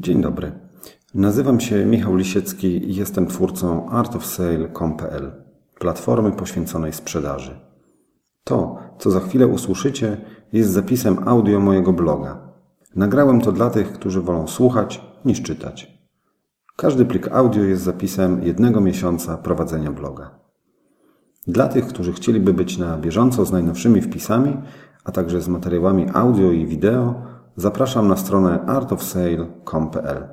Dzień dobry. Nazywam się Michał Lisiecki i jestem twórcą artofsale.com.pl, platformy poświęconej sprzedaży. To, co za chwilę usłyszycie, jest zapisem audio mojego bloga. Nagrałem to dla tych, którzy wolą słuchać niż czytać. Każdy plik audio jest zapisem jednego miesiąca prowadzenia bloga. Dla tych, którzy chcieliby być na bieżąco z najnowszymi wpisami, a także z materiałami audio i wideo, zapraszam na stronę artofsale.com.pl.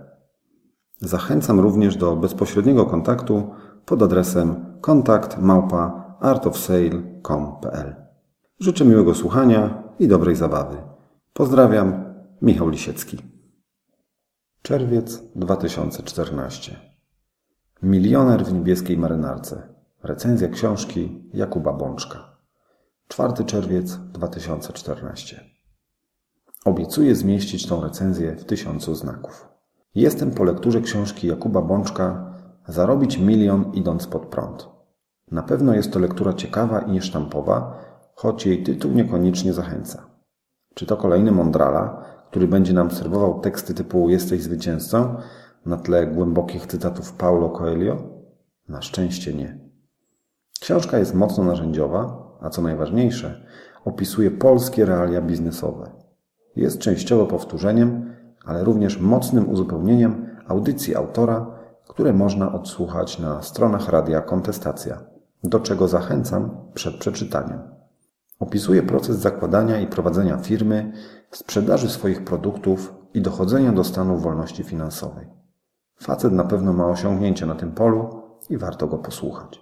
Zachęcam również do bezpośredniego kontaktu pod adresem kontakt małpa artofsale.com.pl. Życzę miłego słuchania i dobrej zabawy. Pozdrawiam, Michał Lisiecki. Czerwiec 2014. Milioner w niebieskiej marynarce. Recenzja książki Jakuba Bączka. 4 czerwiec 2014. Obiecuję zmieścić tą recenzję w tysiącu znaków. Jestem po lekturze książki Jakuba Bączka Zarobić milion idąc pod prąd. Na pewno jest to lektura ciekawa i niesztampowa, choć jej tytuł niekoniecznie zachęca. Czy to kolejny mądrala, który będzie nam serwował teksty typu Jesteś zwycięzcą na tle głębokich cytatów Paulo Coelho? Na szczęście nie. Książka jest mocno narzędziowa, a co najważniejsze, opisuje polskie realia biznesowe. Jest częściowo powtórzeniem, ale również mocnym uzupełnieniem audycji autora, które można odsłuchać na stronach Radia Kontestacja, do czego zachęcam przed przeczytaniem. Opisuje proces zakładania i prowadzenia firmy, sprzedaży swoich produktów i dochodzenia do stanu wolności finansowej. Facet na pewno ma osiągnięcia na tym polu i warto go posłuchać.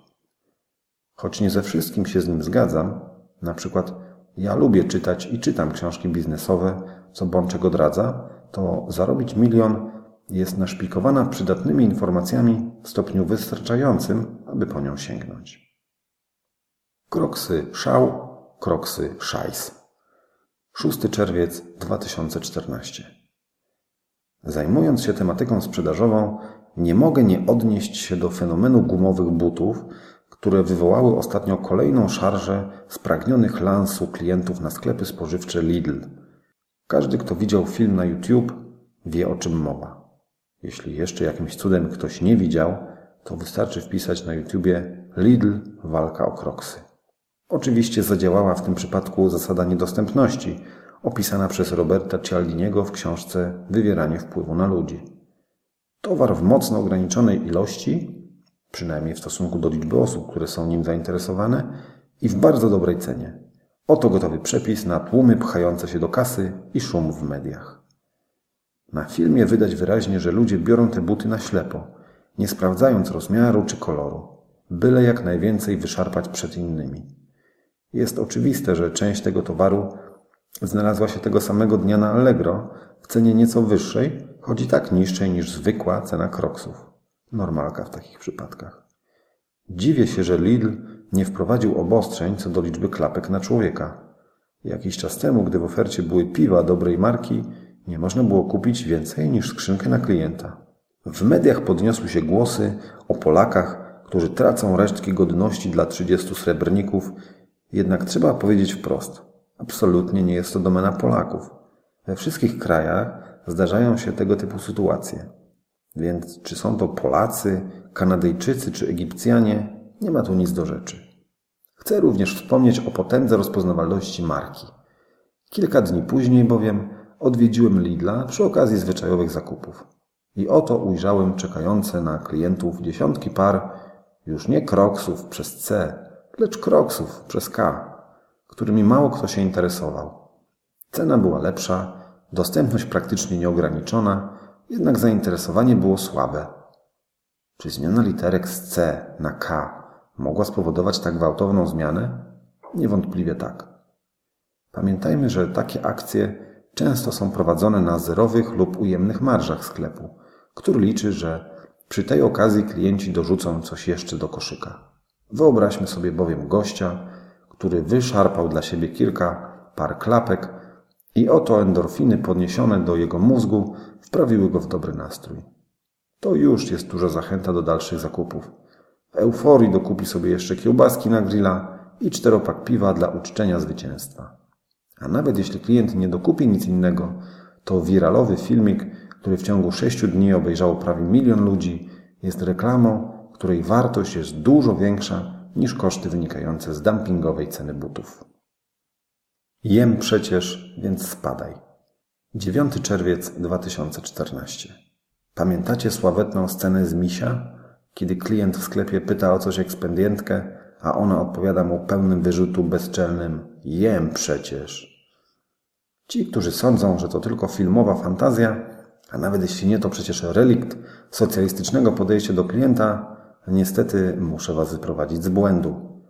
Choć nie ze wszystkim się z nim zgadzam, na przykład ja lubię czytać i czytam książki biznesowe, co Bączek odradza, to zarobić milion jest naszpikowana przydatnymi informacjami w stopniu wystarczającym, aby po nią sięgnąć. Kroksy szał, kroksy szajs. 6 czerwiec 2014. Zajmując się tematyką sprzedażową, nie mogę nie odnieść się do fenomenu gumowych butów, które wywołały ostatnio kolejną szarżę spragnionych lansu klientów na sklepy spożywcze Lidl. Każdy, kto widział film na YouTube, wie o czym mowa. Jeśli jeszcze jakimś cudem ktoś nie widział, to wystarczy wpisać na YouTubie Lidl walka o kroksy. Oczywiście zadziałała w tym przypadku zasada niedostępności, opisana przez Roberta Cialdiniego w książce Wywieranie wpływu na ludzi. Towar w mocno ograniczonej ilości, przynajmniej w stosunku do liczby osób, które są nim zainteresowane, i w bardzo dobrej cenie. Oto gotowy przepis na tłumy pchające się do kasy i szum w mediach. Na filmie widać wyraźnie, że ludzie biorą te buty na ślepo, nie sprawdzając rozmiaru czy koloru, byle jak najwięcej wyszarpać przed innymi. Jest oczywiste, że część tego towaru znalazła się tego samego dnia na Allegro w cenie nieco wyższej, choć i tak niższej niż zwykła cena kroksów. Normalka w takich przypadkach. Dziwię się, że Lidl nie wprowadził obostrzeń co do liczby klapek na człowieka. Jakiś czas temu, gdy w ofercie były piwa dobrej marki, nie można było kupić więcej niż skrzynkę na klienta. W mediach podniosły się głosy o Polakach, którzy tracą resztki godności dla 30 srebrników, jednak trzeba powiedzieć wprost. Absolutnie nie jest to domena Polaków. We wszystkich krajach zdarzają się tego typu sytuacje. Więc czy są to Polacy, Kanadyjczycy czy Egipcjanie, nie ma tu nic do rzeczy. Chcę również wspomnieć o potędze rozpoznawalności marki. Kilka dni później bowiem odwiedziłem Lidla przy okazji zwyczajowych zakupów. I oto ujrzałem czekające na klientów dziesiątki par już nie kroksów przez C, lecz kroksów przez K, którymi mało kto się interesował. Cena była lepsza, dostępność praktycznie nieograniczona, jednak zainteresowanie było słabe. Czy zmiana literek z C na K mogła spowodować tak gwałtowną zmianę? Niewątpliwie tak. Pamiętajmy, że takie akcje często są prowadzone na zerowych lub ujemnych marżach sklepu, który liczy, że przy tej okazji klienci dorzucą coś jeszcze do koszyka. Wyobraźmy sobie bowiem gościa, który wyszarpał dla siebie kilka par klapek i oto endorfiny podniesione do jego mózgu wprawiły go w dobry nastrój. To już jest duża zachęta do dalszych zakupów. W euforii dokupi sobie jeszcze kiełbaski na grilla i czteropak piwa dla uczczenia zwycięstwa. A nawet jeśli klient nie dokupi nic innego, to wiralowy filmik, który w ciągu sześciu dni obejrzało prawie milion ludzi, jest reklamą, której wartość jest dużo większa niż koszty wynikające z dumpingowej ceny butów. Jem przecież, więc spadaj. 9 czerwiec 2014. Pamiętacie sławetną scenę z Misia, kiedy klient w sklepie pyta o coś ekspedientkę, a ona odpowiada mu pełnym wyrzutu bezczelnym: Jem przecież. Ci, którzy sądzą, że to tylko filmowa fantazja, a nawet jeśli nie, to przecież relikt socjalistycznego podejścia do klienta, niestety muszę Was wyprowadzić z błędu.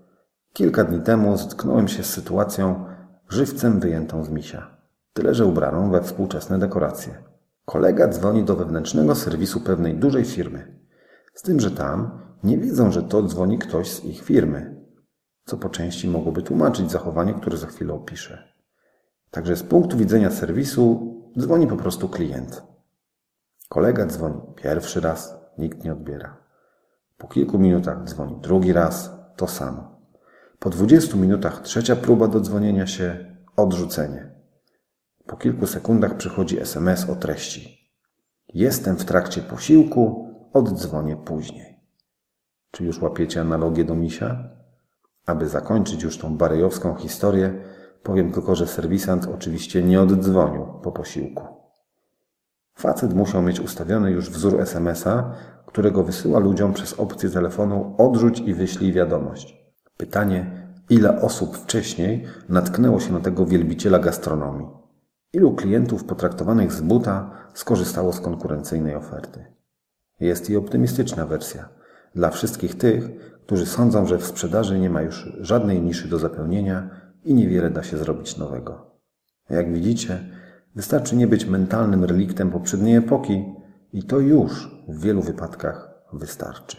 Kilka dni temu zetknąłem się z sytuacją żywcem wyjętą z misia, tyle że ubraną we współczesne dekoracje. Kolega dzwoni do wewnętrznego serwisu pewnej dużej firmy. Z tym, że tam nie wiedzą, że to dzwoni ktoś z ich firmy, co po części mogłoby tłumaczyć zachowanie, które za chwilę opiszę. Także z punktu widzenia serwisu dzwoni po prostu klient. Kolega dzwoni pierwszy raz, nikt nie odbiera. Po kilku minutach dzwoni drugi raz, to samo. Po dwudziestu minutach trzecia próba dodzwonienia się, odrzucenie. Po kilku sekundach przychodzi SMS o treści. Jestem w trakcie posiłku, oddzwonię później. Czy już łapiecie analogię do misia? Aby zakończyć już tą barejowską historię, powiem tylko, że serwisant oczywiście nie oddzwonił po posiłku. Facet musiał mieć ustawiony już wzór SMS-a, którego wysyła ludziom przez opcję telefonu odrzuć i wyślij wiadomość. Pytanie, ile osób wcześniej natknęło się na tego wielbiciela gastronomii? Ilu klientów potraktowanych z buta skorzystało z konkurencyjnej oferty? Jest i optymistyczna wersja. Dla wszystkich tych, którzy sądzą, że w sprzedaży nie ma już żadnej niszy do zapełnienia i niewiele da się zrobić nowego. Jak widzicie, wystarczy nie być mentalnym reliktem poprzedniej epoki i to już w wielu wypadkach wystarczy.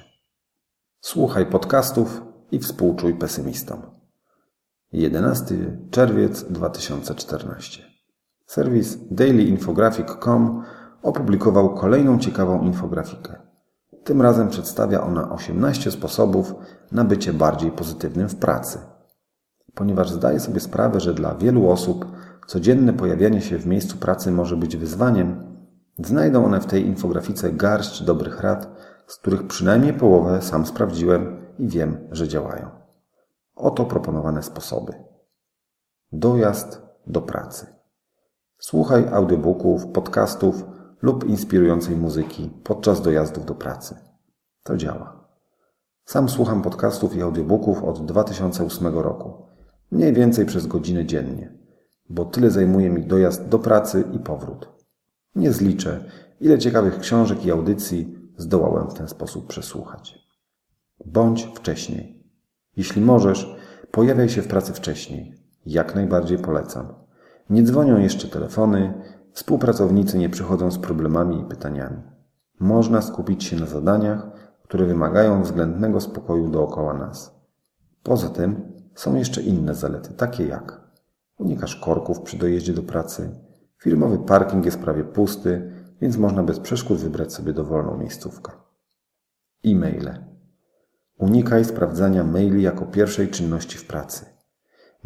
Słuchaj podcastów i współczuj pesymistom. 11 czerwiec 2014. Serwis dailyinfographic.com opublikował kolejną ciekawą infografikę. Tym razem przedstawia ona 18 sposobów na bycie bardziej pozytywnym w pracy. Ponieważ zdaję sobie sprawę, że dla wielu osób codzienne pojawianie się w miejscu pracy może być wyzwaniem, znajdą one w tej infografice garść dobrych rad, z których przynajmniej połowę sam sprawdziłem i wiem, że działają. Oto proponowane sposoby. Dojazd do pracy. Słuchaj audiobooków, podcastów lub inspirującej muzyki podczas dojazdów do pracy. To działa. Sam słucham podcastów i audiobooków od 2008 roku, mniej więcej przez godzinę dziennie, bo tyle zajmuje mi dojazd do pracy i powrót. Nie zliczę, ile ciekawych książek i audycji zdołałem w ten sposób przesłuchać. Bądź wcześniej. Jeśli możesz, pojawiaj się w pracy wcześniej. Jak najbardziej polecam. Nie dzwonią jeszcze telefony, Współpracownicy nie przychodzą z problemami i pytaniami. Można skupić się na zadaniach, które wymagają względnego spokoju dookoła nas. Poza tym są jeszcze inne zalety, takie jak unikasz korków przy dojeździe do pracy, firmowy parking jest prawie pusty, więc można bez przeszkód wybrać sobie dowolną miejscówkę. E-maile. Unikaj sprawdzania maili jako pierwszej czynności w pracy.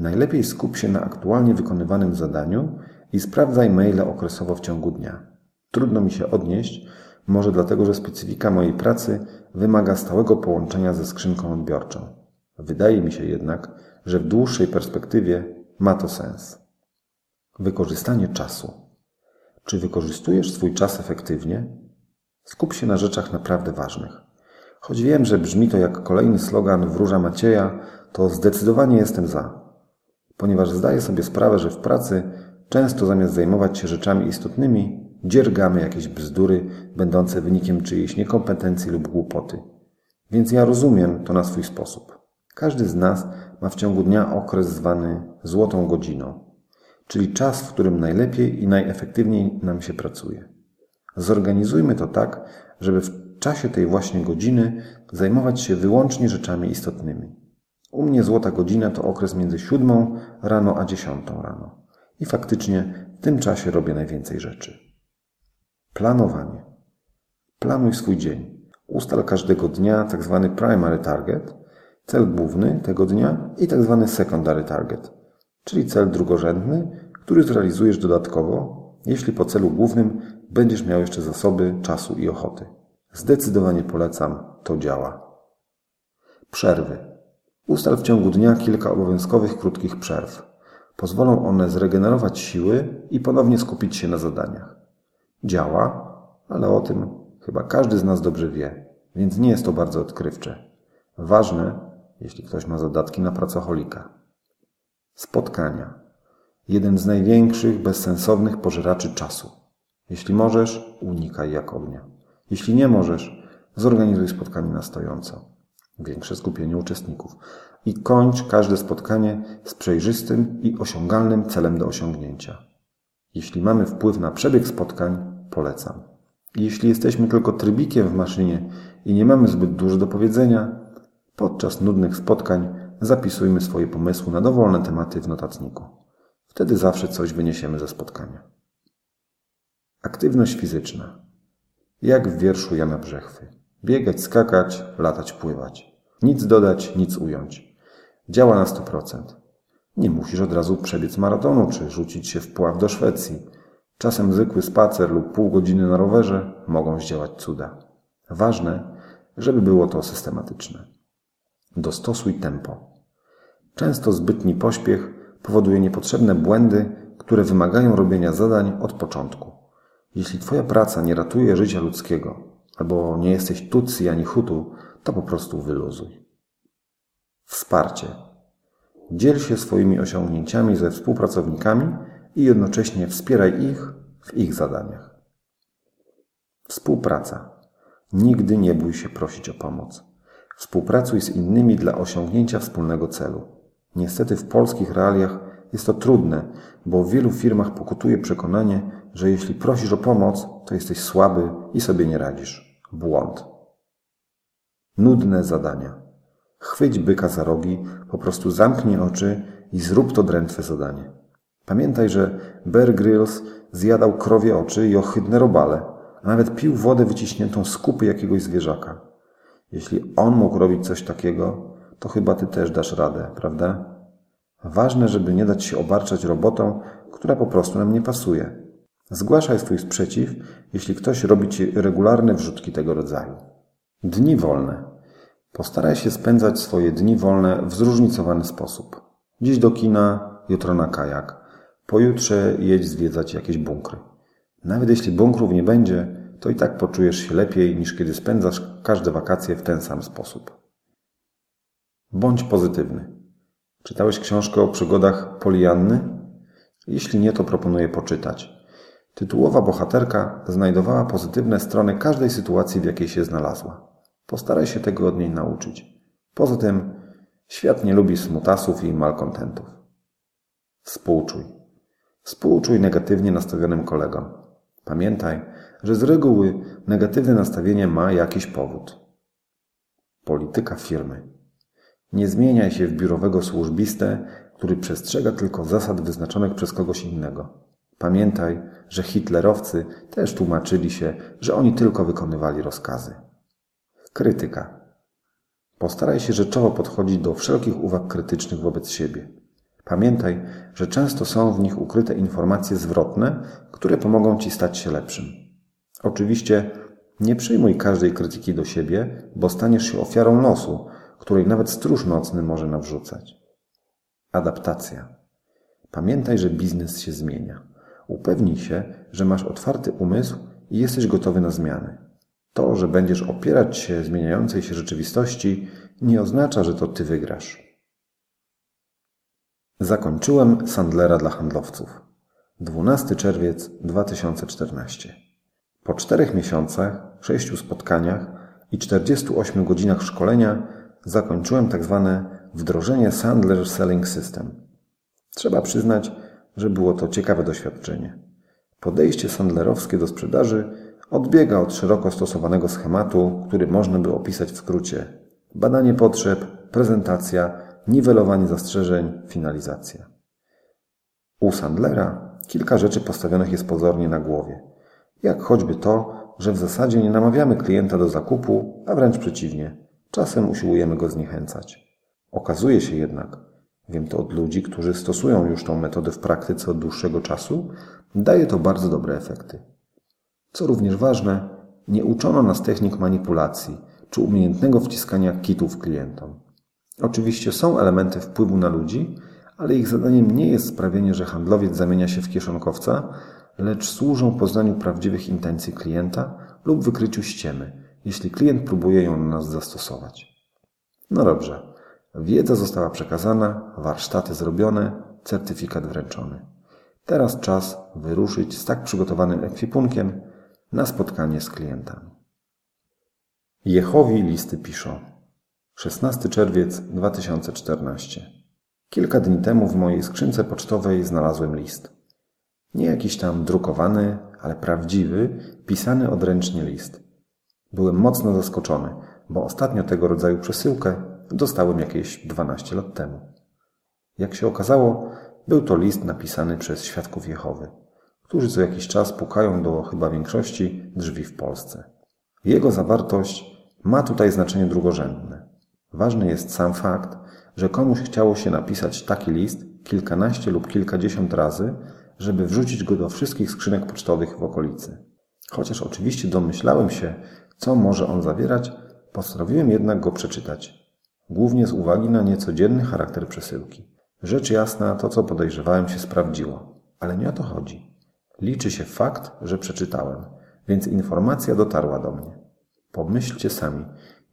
Najlepiej skup się na aktualnie wykonywanym zadaniu i sprawdzaj maile okresowo w ciągu dnia. Trudno mi się odnieść, może dlatego, że specyfika mojej pracy wymaga stałego połączenia ze skrzynką odbiorczą. Wydaje mi się jednak, że w dłuższej perspektywie ma to sens. Wykorzystanie czasu. Czy wykorzystujesz swój czas efektywnie? Skup się na rzeczach naprawdę ważnych. Choć wiem, że brzmi to jak kolejny slogan wróża Macieja, to zdecydowanie jestem za. Ponieważ zdaję sobie sprawę, że w pracy Często zamiast zajmować się rzeczami istotnymi, dziergamy jakieś bzdury będące wynikiem czyjejś niekompetencji lub głupoty. Więc ja rozumiem to na swój sposób. Każdy z nas ma w ciągu dnia okres zwany złotą godziną, czyli czas, w którym najlepiej i najefektywniej nam się pracuje. Zorganizujmy to tak, żeby w czasie tej właśnie godziny zajmować się wyłącznie rzeczami istotnymi. U mnie złota godzina to okres między siódmą rano a dziesiątą rano. I faktycznie w tym czasie robię najwięcej rzeczy. Planowanie. Planuj swój dzień. Ustal każdego dnia tzw. Tak primary target, cel główny tego dnia i tzw. Tak secondary target, czyli cel drugorzędny, który zrealizujesz dodatkowo jeśli po celu głównym będziesz miał jeszcze zasoby czasu i ochoty. Zdecydowanie polecam, to działa. Przerwy. Ustal w ciągu dnia kilka obowiązkowych krótkich przerw. Pozwolą one zregenerować siły i ponownie skupić się na zadaniach. Działa, ale o tym chyba każdy z nas dobrze wie, więc nie jest to bardzo odkrywcze. Ważne, jeśli ktoś ma zadatki na pracocholika. Spotkania. Jeden z największych, bezsensownych pożeraczy czasu. Jeśli możesz, unikaj jak ognia. Jeśli nie możesz, zorganizuj spotkanie na stojąco. Większe skupienie uczestników. I kończ każde spotkanie z przejrzystym i osiągalnym celem do osiągnięcia. Jeśli mamy wpływ na przebieg spotkań, polecam. Jeśli jesteśmy tylko trybikiem w maszynie i nie mamy zbyt dużo do powiedzenia, podczas nudnych spotkań zapisujmy swoje pomysły na dowolne tematy w notatniku. Wtedy zawsze coś wyniesiemy ze spotkania. Aktywność fizyczna. Jak w wierszu Jana Brzechwy. Biegać, skakać, latać, pływać. Nic dodać, nic ująć. Działa na 100%. Nie musisz od razu przebiec maratonu czy rzucić się w pław do Szwecji. Czasem zwykły spacer lub pół godziny na rowerze mogą zdziałać cuda. Ważne, żeby było to systematyczne. Dostosuj tempo. Często zbytni pośpiech powoduje niepotrzebne błędy, które wymagają robienia zadań od początku. Jeśli Twoja praca nie ratuje życia ludzkiego, albo nie jesteś tutsi ani hutu, to po prostu wyluzuj. Wsparcie. Dziel się swoimi osiągnięciami ze współpracownikami i jednocześnie wspieraj ich w ich zadaniach. Współpraca. Nigdy nie bój się prosić o pomoc. Współpracuj z innymi dla osiągnięcia wspólnego celu. Niestety w polskich realiach jest to trudne, bo w wielu firmach pokutuje przekonanie, że jeśli prosisz o pomoc, to jesteś słaby i sobie nie radzisz. Błąd. Nudne zadania. Chwyć byka za rogi, po prostu zamknij oczy i zrób to drętwe zadanie. Pamiętaj, że Bear Grylls zjadał krowie oczy i ohydne robale, a nawet pił wodę wyciśniętą z kupy jakiegoś zwierzaka. Jeśli on mógł robić coś takiego, to chyba ty też dasz radę, prawda? Ważne, żeby nie dać się obarczać robotą, która po prostu nam nie pasuje. Zgłaszaj swój sprzeciw, jeśli ktoś robi ci regularne wrzutki tego rodzaju. Dni wolne. Postaraj się spędzać swoje dni wolne w zróżnicowany sposób. Dziś do kina, jutro na kajak. Pojutrze jedź zwiedzać jakieś bunkry. Nawet jeśli bunkrów nie będzie, to i tak poczujesz się lepiej niż kiedy spędzasz każde wakacje w ten sam sposób. Bądź pozytywny. Czytałeś książkę o przygodach Polianny? Jeśli nie, to proponuję poczytać. Tytułowa bohaterka znajdowała pozytywne strony każdej sytuacji, w jakiej się znalazła. Postaraj się tego od niej nauczyć. Poza tym, świat nie lubi smutasów i malkontentów. Współczuj. Współczuj negatywnie nastawionym kolegom. Pamiętaj, że z reguły negatywne nastawienie ma jakiś powód. Polityka firmy. Nie zmieniaj się w biurowego służbistę, który przestrzega tylko zasad wyznaczonych przez kogoś innego. Pamiętaj, że hitlerowcy też tłumaczyli się, że oni tylko wykonywali rozkazy. Krytyka. Postaraj się rzeczowo podchodzić do wszelkich uwag krytycznych wobec siebie. Pamiętaj, że często są w nich ukryte informacje zwrotne, które pomogą Ci stać się lepszym. Oczywiście nie przyjmuj każdej krytyki do siebie, bo staniesz się ofiarą losu, której nawet stróż nocny może nawrzucać. Adaptacja. Pamiętaj, że biznes się zmienia. Upewnij się, że masz otwarty umysł i jesteś gotowy na zmiany. To, że będziesz opierać się zmieniającej się rzeczywistości, nie oznacza, że to ty wygrasz. Zakończyłem Sandlera dla handlowców. 12 czerwiec 2014. Po czterech miesiącach, sześciu spotkaniach i 48 godzinach szkolenia zakończyłem tak zwane wdrożenie Sandler Selling System. Trzeba przyznać, że było to ciekawe doświadczenie. Podejście sandlerowskie do sprzedaży odbiega od szeroko stosowanego schematu, który można by opisać w skrócie: badanie potrzeb, prezentacja, niwelowanie zastrzeżeń, finalizacja. U Sandlera kilka rzeczy postawionych jest pozornie na głowie, jak choćby to, że w zasadzie nie namawiamy klienta do zakupu, a wręcz przeciwnie, czasem usiłujemy go zniechęcać. Okazuje się jednak, wiem to od ludzi, którzy stosują już tą metodę w praktyce od dłuższego czasu, daje to bardzo dobre efekty. Co również ważne, nie uczono nas technik manipulacji czy umiejętnego wciskania kitów klientom. Oczywiście są elementy wpływu na ludzi, ale ich zadaniem nie jest sprawienie, że handlowiec zamienia się w kieszonkowca, lecz służą poznaniu prawdziwych intencji klienta lub wykryciu ściemy, jeśli klient próbuje ją na nas zastosować. No dobrze, wiedza została przekazana, warsztaty zrobione, certyfikat wręczony. Teraz czas wyruszyć z tak przygotowanym ekwipunkiem na spotkanie z klientami. Jehowi listy piszą. 16 czerwiec 2014. Kilka dni temu w mojej skrzynce pocztowej znalazłem list. Nie jakiś tam drukowany, ale prawdziwy, pisany odręcznie list. Byłem mocno zaskoczony, bo ostatnio tego rodzaju przesyłkę dostałem jakieś 12 lat temu. Jak się okazało, był to list napisany przez świadków Jehowy, którzy co jakiś czas pukają do chyba większości drzwi w Polsce. Jego zawartość ma tutaj znaczenie drugorzędne. Ważny jest sam fakt, że komuś chciało się napisać taki list kilkanaście lub kilkadziesiąt razy, żeby wrzucić go do wszystkich skrzynek pocztowych w okolicy. Chociaż oczywiście domyślałem się, co może on zawierać, postanowiłem jednak go przeczytać. Głównie z uwagi na niecodzienny charakter przesyłki. Rzecz jasna, to co podejrzewałem się sprawdziło. Ale nie o to chodzi. Liczy się fakt, że przeczytałem, więc informacja dotarła do mnie. Pomyślcie sami,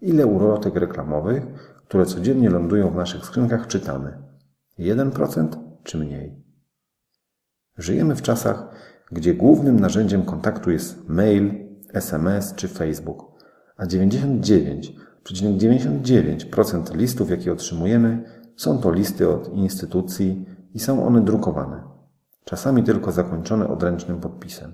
ile ulotek reklamowych, które codziennie lądują w naszych skrzynkach, czytamy. 1% czy mniej? Żyjemy w czasach, gdzie głównym narzędziem kontaktu jest mail, SMS czy Facebook, a 99,99% listów, jakie otrzymujemy, są to listy od instytucji i są one drukowane, czasami tylko zakończone odręcznym podpisem.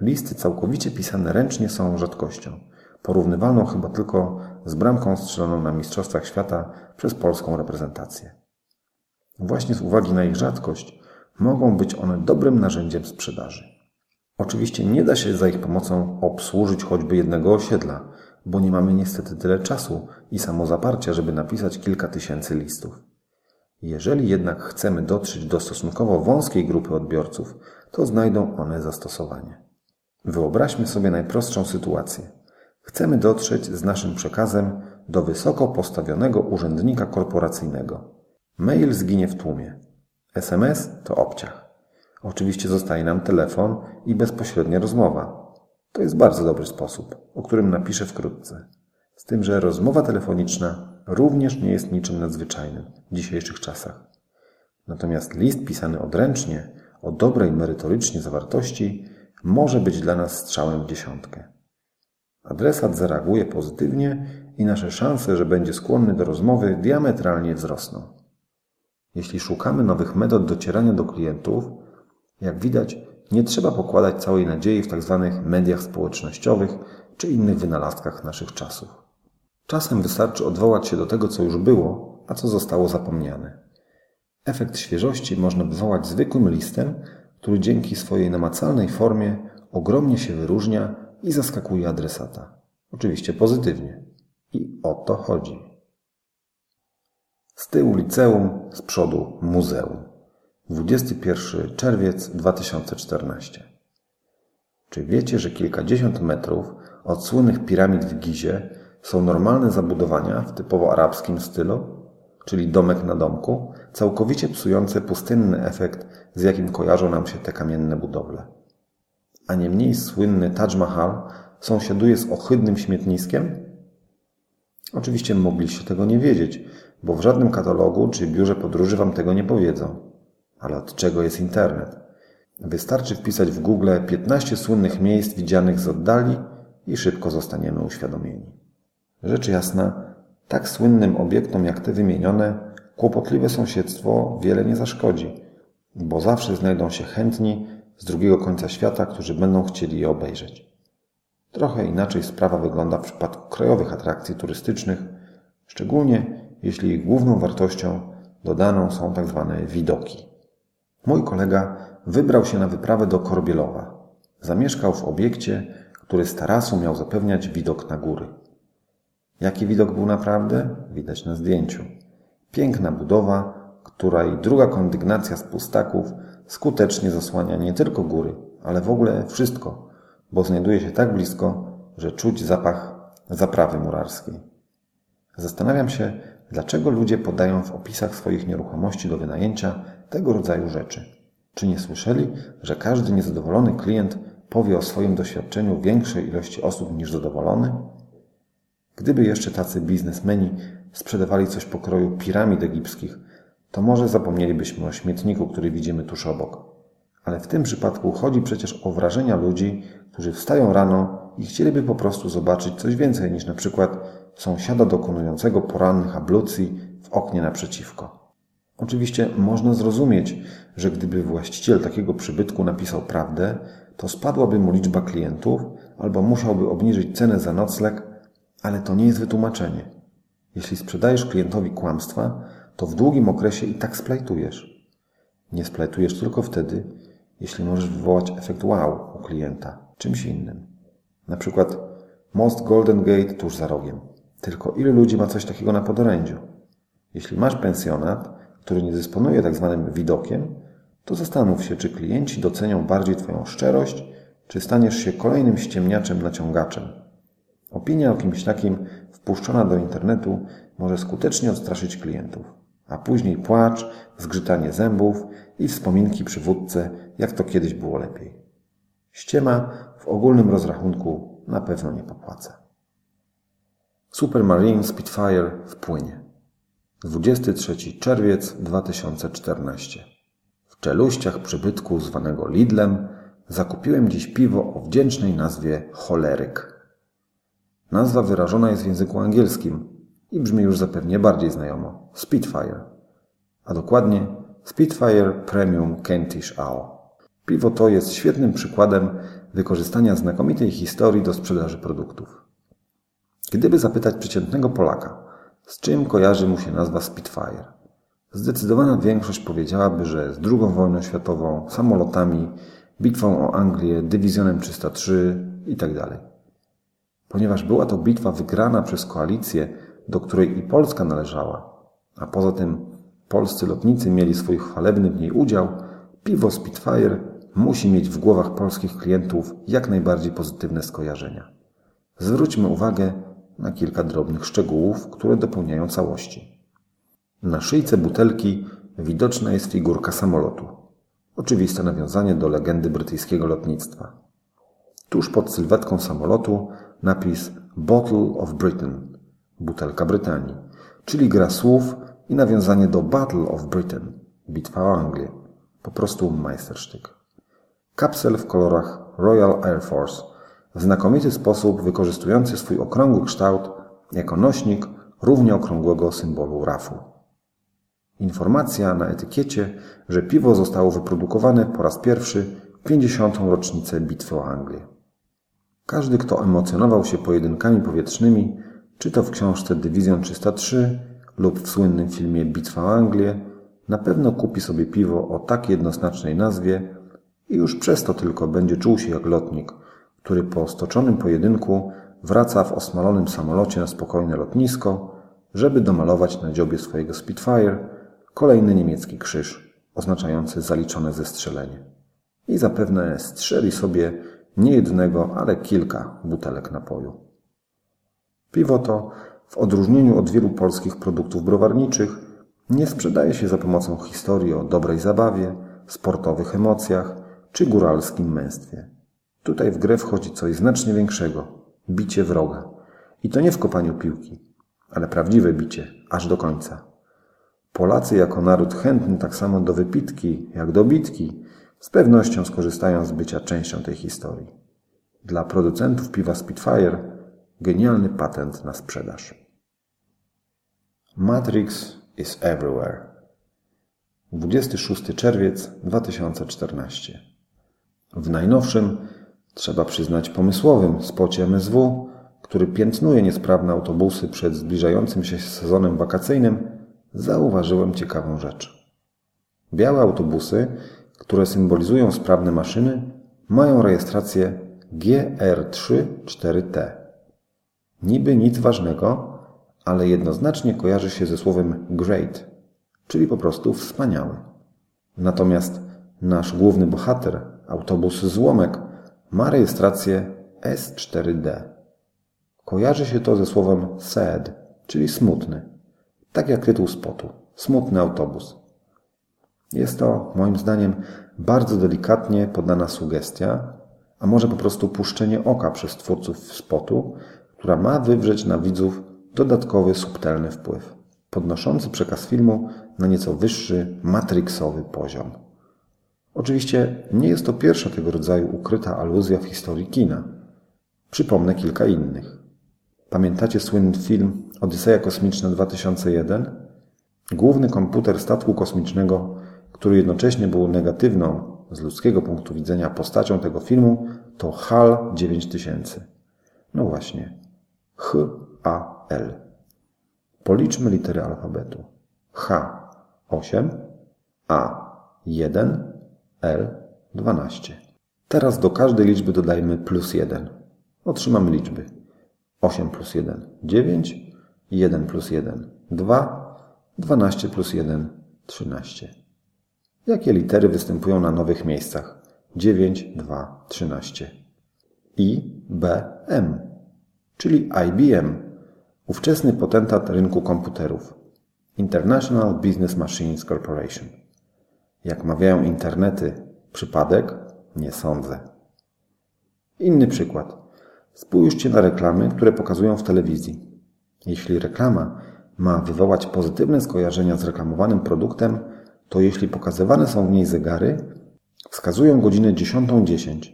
Listy całkowicie pisane ręcznie są rzadkością, porównywalną chyba tylko z bramką strzeloną na Mistrzostwach Świata przez polską reprezentację. Właśnie z uwagi na ich rzadkość mogą być one dobrym narzędziem sprzedaży. Oczywiście nie da się za ich pomocą obsłużyć choćby jednego osiedla, bo nie mamy niestety tyle czasu i samozaparcia, żeby napisać kilka tysięcy listów. Jeżeli jednak chcemy dotrzeć do stosunkowo wąskiej grupy odbiorców, to znajdą one zastosowanie. Wyobraźmy sobie najprostszą sytuację. Chcemy dotrzeć z naszym przekazem do wysoko postawionego urzędnika korporacyjnego. Mail zginie w tłumie. SMS to obciach. Oczywiście zostaje nam telefon i bezpośrednia rozmowa. To jest bardzo dobry sposób, o którym napiszę wkrótce. Z tym, że rozmowa telefoniczna również nie jest niczym nadzwyczajnym w dzisiejszych czasach. Natomiast list pisany odręcznie, o dobrej merytorycznie zawartości, może być dla nas strzałem w dziesiątkę. Adresat zareaguje pozytywnie i nasze szanse, że będzie skłonny do rozmowy, diametralnie wzrosną. Jeśli szukamy nowych metod docierania do klientów, jak widać, nie trzeba pokładać całej nadziei w tzw. Tak mediach społecznościowych czy innych wynalazkach naszych czasów. Czasem wystarczy odwołać się do tego, co już było, a co zostało zapomniane. Efekt świeżości można wywołać zwykłym listem, który dzięki swojej namacalnej formie ogromnie się wyróżnia i zaskakuje adresata. Oczywiście pozytywnie. I o to chodzi. Z tyłu liceum, z przodu muzeum. 21 czerwiec 2014. Czy wiecie, że kilkadziesiąt metrów od słynnych piramid w Gizie są normalne zabudowania w typowo arabskim stylu, czyli domek na domku, całkowicie psujące pustynny efekt, z jakim kojarzą nam się te kamienne budowle? A nie mniej słynny Taj Mahal sąsiaduje z ohydnym śmietniskiem? Oczywiście mogliście tego nie wiedzieć, bo w żadnym katalogu czy biurze podróży Wam tego nie powiedzą. Ale od czego jest internet? Wystarczy wpisać w Google 15 słynnych miejsc widzianych z oddali i szybko zostaniemy uświadomieni. Rzecz jasna, tak słynnym obiektom jak te wymienione, kłopotliwe sąsiedztwo wiele nie zaszkodzi, bo zawsze znajdą się chętni z drugiego końca świata, którzy będą chcieli je obejrzeć. Trochę inaczej sprawa wygląda w przypadku krajowych atrakcji turystycznych, szczególnie jeśli ich główną wartością dodaną są tak zwane widoki. Mój kolega wybrał się na wyprawę do Korbielowa. Zamieszkał w obiekcie, który z tarasu miał zapewniać widok na góry. Jaki widok był naprawdę? Widać na zdjęciu. Piękna budowa, której druga kondygnacja z pustaków skutecznie zasłania nie tylko góry, ale w ogóle wszystko, bo znajduje się tak blisko, że czuć zapach zaprawy murarskiej. Zastanawiam się, dlaczego ludzie podają w opisach swoich nieruchomości do wynajęcia tego rodzaju rzeczy. Czy nie słyszeli, że każdy niezadowolony klient powie o swoim doświadczeniu większej ilości osób niż zadowolony? Gdyby jeszcze tacy biznesmeni sprzedawali coś pokroju piramid egipskich, to może zapomnielibyśmy o śmietniku, który widzimy tuż obok. Ale w tym przypadku chodzi przecież o wrażenia ludzi, którzy wstają rano i chcieliby po prostu zobaczyć coś więcej niż na przykład sąsiada dokonującego porannych ablucji w oknie naprzeciwko. Oczywiście można zrozumieć, że gdyby właściciel takiego przybytku napisał prawdę, to spadłaby mu liczba klientów albo musiałby obniżyć cenę za nocleg, ale to nie jest wytłumaczenie. Jeśli sprzedajesz klientowi kłamstwa, to w długim okresie i tak splajtujesz. Nie splajtujesz tylko wtedy, jeśli możesz wywołać efekt wow u klienta czymś innym. Na przykład most Golden Gate tuż za rogiem. Tylko ilu ludzi ma coś takiego na podorędziu? Jeśli masz pensjonat, który nie dysponuje tak zwanym widokiem, to zastanów się, czy klienci docenią bardziej Twoją szczerość, czy staniesz się kolejnym ściemniaczem naciągaczem. Opinia o kimś takim wpuszczona do internetu może skutecznie odstraszyć klientów, a później płacz, zgrzytanie zębów i wspominki przy wódce, jak to kiedyś było lepiej. Ściema w ogólnym rozrachunku na pewno nie popłaca. Supermarine Spitfire w płynie. 23 czerwiec 2014. W czeluściach przybytku zwanego Lidlem zakupiłem dziś piwo o wdzięcznej nazwie Choleryk. Nazwa wyrażona jest w języku angielskim i brzmi już zapewnie bardziej znajomo Spitfire, a dokładnie Spitfire Premium Kentish Ale. Piwo to jest świetnym przykładem wykorzystania znakomitej historii do sprzedaży produktów. Gdyby zapytać przeciętnego Polaka, z czym kojarzy mu się nazwa Spitfire, zdecydowana większość powiedziałaby, że z II wojną światową, samolotami, bitwą o Anglię, dywizjonem 303 itd. Ponieważ była to bitwa wygrana przez koalicję, do której i Polska należała, a poza tym polscy lotnicy mieli swój chwalebny w niej udział, piwo Spitfire musi mieć w głowach polskich klientów jak najbardziej pozytywne skojarzenia. Zwróćmy uwagę na kilka drobnych szczegółów, które dopełniają całości. Na szyjce butelki widoczna jest figurka samolotu. Oczywiste nawiązanie do legendy brytyjskiego lotnictwa. Tuż pod sylwetką samolotu napis Bottle of Britain, butelka Brytanii, czyli gra słów i nawiązanie do Battle of Britain, bitwa o Anglię. Po prostu majstersztyk. Kapsel w kolorach Royal Air Force, w znakomity sposób wykorzystujący swój okrągły kształt jako nośnik równie okrągłego symbolu RAF-u. Informacja na etykiecie, że piwo zostało wyprodukowane po raz pierwszy w 50. rocznicę bitwy o Anglię. Każdy, kto emocjonował się pojedynkami powietrznymi, czy to w książce Dywizjon 303 lub w słynnym filmie Bitwa o Anglię, na pewno kupi sobie piwo o tak jednoznacznej nazwie i już przez to tylko będzie czuł się jak lotnik, który po stoczonym pojedynku wraca w osmalonym samolocie na spokojne lotnisko, żeby domalować na dziobie swojego Spitfire kolejny niemiecki krzyż oznaczający zaliczone zestrzelenie. I zapewne strzeli sobie nie jednego, ale kilka butelek napoju. Piwo to, w odróżnieniu od wielu polskich produktów browarniczych, nie sprzedaje się za pomocą historii o dobrej zabawie, sportowych emocjach czy góralskim męstwie. Tutaj w grę wchodzi coś znacznie większego bicie wroga. I to nie w kopaniu piłki, ale prawdziwe bicie, aż do końca. Polacy jako naród chętny tak samo do wypitki, jak do bitki, z pewnością skorzystają z bycia częścią tej historii. Dla producentów piwa Spitfire genialny patent na sprzedaż. Matrix is everywhere. 26 czerwiec 2014. W najnowszym, trzeba przyznać pomysłowym spocie MSW, który piętnuje niesprawne autobusy przed zbliżającym się sezonem wakacyjnym, zauważyłem ciekawą rzecz. Białe autobusy, które symbolizują sprawne maszyny, mają rejestrację GR34T. Niby nic ważnego, ale jednoznacznie kojarzy się ze słowem great, czyli po prostu wspaniały. Natomiast nasz główny bohater, autobus Złomek, ma rejestrację S4D. Kojarzy się to ze słowem sad, czyli smutny. Tak jak tytuł spotu. Smutny autobus. Jest to, moim zdaniem, bardzo delikatnie podana sugestia, a może po prostu puszczenie oka przez twórców spotu, która ma wywrzeć na widzów dodatkowy, subtelny wpływ, podnoszący przekaz filmu na nieco wyższy, matrixowy poziom. Oczywiście nie jest to pierwsza tego rodzaju ukryta aluzja w historii kina. Przypomnę kilka innych. Pamiętacie słynny film Odyseja Kosmiczna 2001? Główny komputer statku kosmicznego, który jednocześnie był negatywną z ludzkiego punktu widzenia postacią tego filmu, to HAL 9000. No właśnie. H, A, L. Policzmy litery alfabetu. H 8, A 1, L 12. Teraz do każdej liczby dodajmy plus 1. Otrzymamy liczby 8 plus 1 9, 1 plus 1 2, 12 plus 1 13. Jakie litery występują na nowych miejscach? 9, 2, 13. I, B, M, czyli IBM, ówczesny potentat rynku komputerów. International Business Machines Corporation. Jak mawiają internety, przypadek? Nie sądzę. Inny przykład. Spójrzcie na reklamy, które pokazują w telewizji. Jeśli reklama ma wywołać pozytywne skojarzenia z reklamowanym produktem, to jeśli pokazywane są w niej zegary, wskazują godzinę 10.10. .10.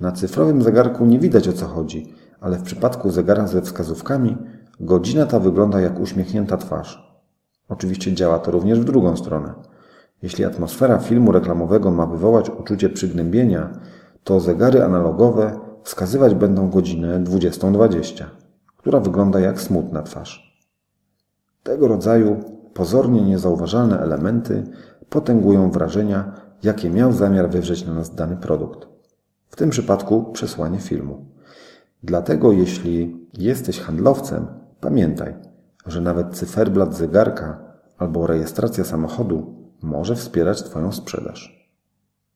Na cyfrowym zegarku nie widać o co chodzi, ale w przypadku zegara ze wskazówkami godzina ta wygląda jak uśmiechnięta twarz. Oczywiście działa to również w drugą stronę. Jeśli atmosfera filmu reklamowego ma wywołać uczucie przygnębienia, to zegary analogowe wskazywać będą godzinę 20.20, która wygląda jak smutna twarz. Tego rodzaju pozornie niezauważalne elementy potęgują wrażenia, jakie miał zamiar wywrzeć na nas dany produkt. W tym przypadku przesłanie filmu. Dlatego jeśli jesteś handlowcem, pamiętaj, że nawet cyferblat zegarka albo rejestracja samochodu może wspierać Twoją sprzedaż.